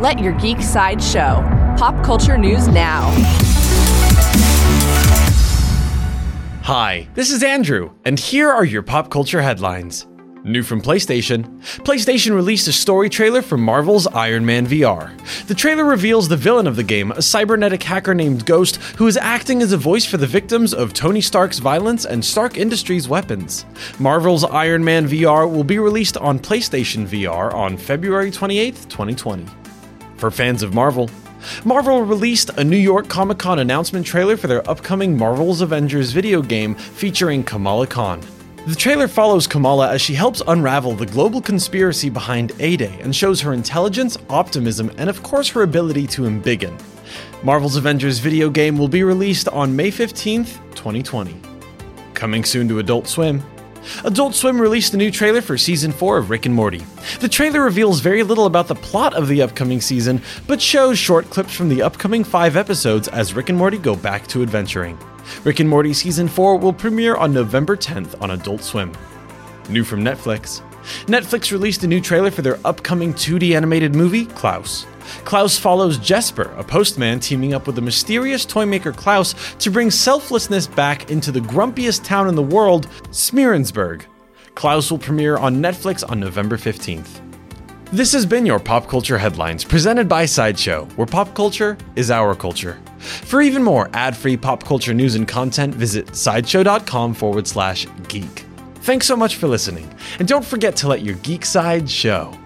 Let your geek side show. Pop culture news now. Hi, this is Andrew, and here are your pop culture headlines. New from PlayStation PlayStation released a story trailer for Marvel's Iron Man VR. The trailer reveals the villain of the game, a cybernetic hacker named Ghost, who is acting as a voice for the victims of Tony Stark's violence and Stark Industries' weapons. Marvel's Iron Man VR will be released on PlayStation VR on February 28, 2020. For fans of Marvel, Marvel released a New York Comic Con announcement trailer for their upcoming Marvel's Avengers video game featuring Kamala Khan. The trailer follows Kamala as she helps unravel the global conspiracy behind A Day and shows her intelligence, optimism, and of course her ability to embiggen. Marvel's Avengers video game will be released on May 15th, 2020. Coming soon to Adult Swim. Adult Swim released a new trailer for season 4 of Rick and Morty. The trailer reveals very little about the plot of the upcoming season, but shows short clips from the upcoming 5 episodes as Rick and Morty go back to adventuring. Rick and Morty Season 4 will premiere on November 10th on Adult Swim. New from Netflix Netflix released a new trailer for their upcoming 2D animated movie, Klaus. Klaus follows Jesper, a postman teaming up with the mysterious toymaker Klaus to bring selflessness back into the grumpiest town in the world, Smeerensburg. Klaus will premiere on Netflix on November 15th. This has been your Pop Culture Headlines, presented by Sideshow, where pop culture is our culture. For even more ad free pop culture news and content, visit sideshow.com forward slash geek. Thanks so much for listening, and don't forget to let your geek side show.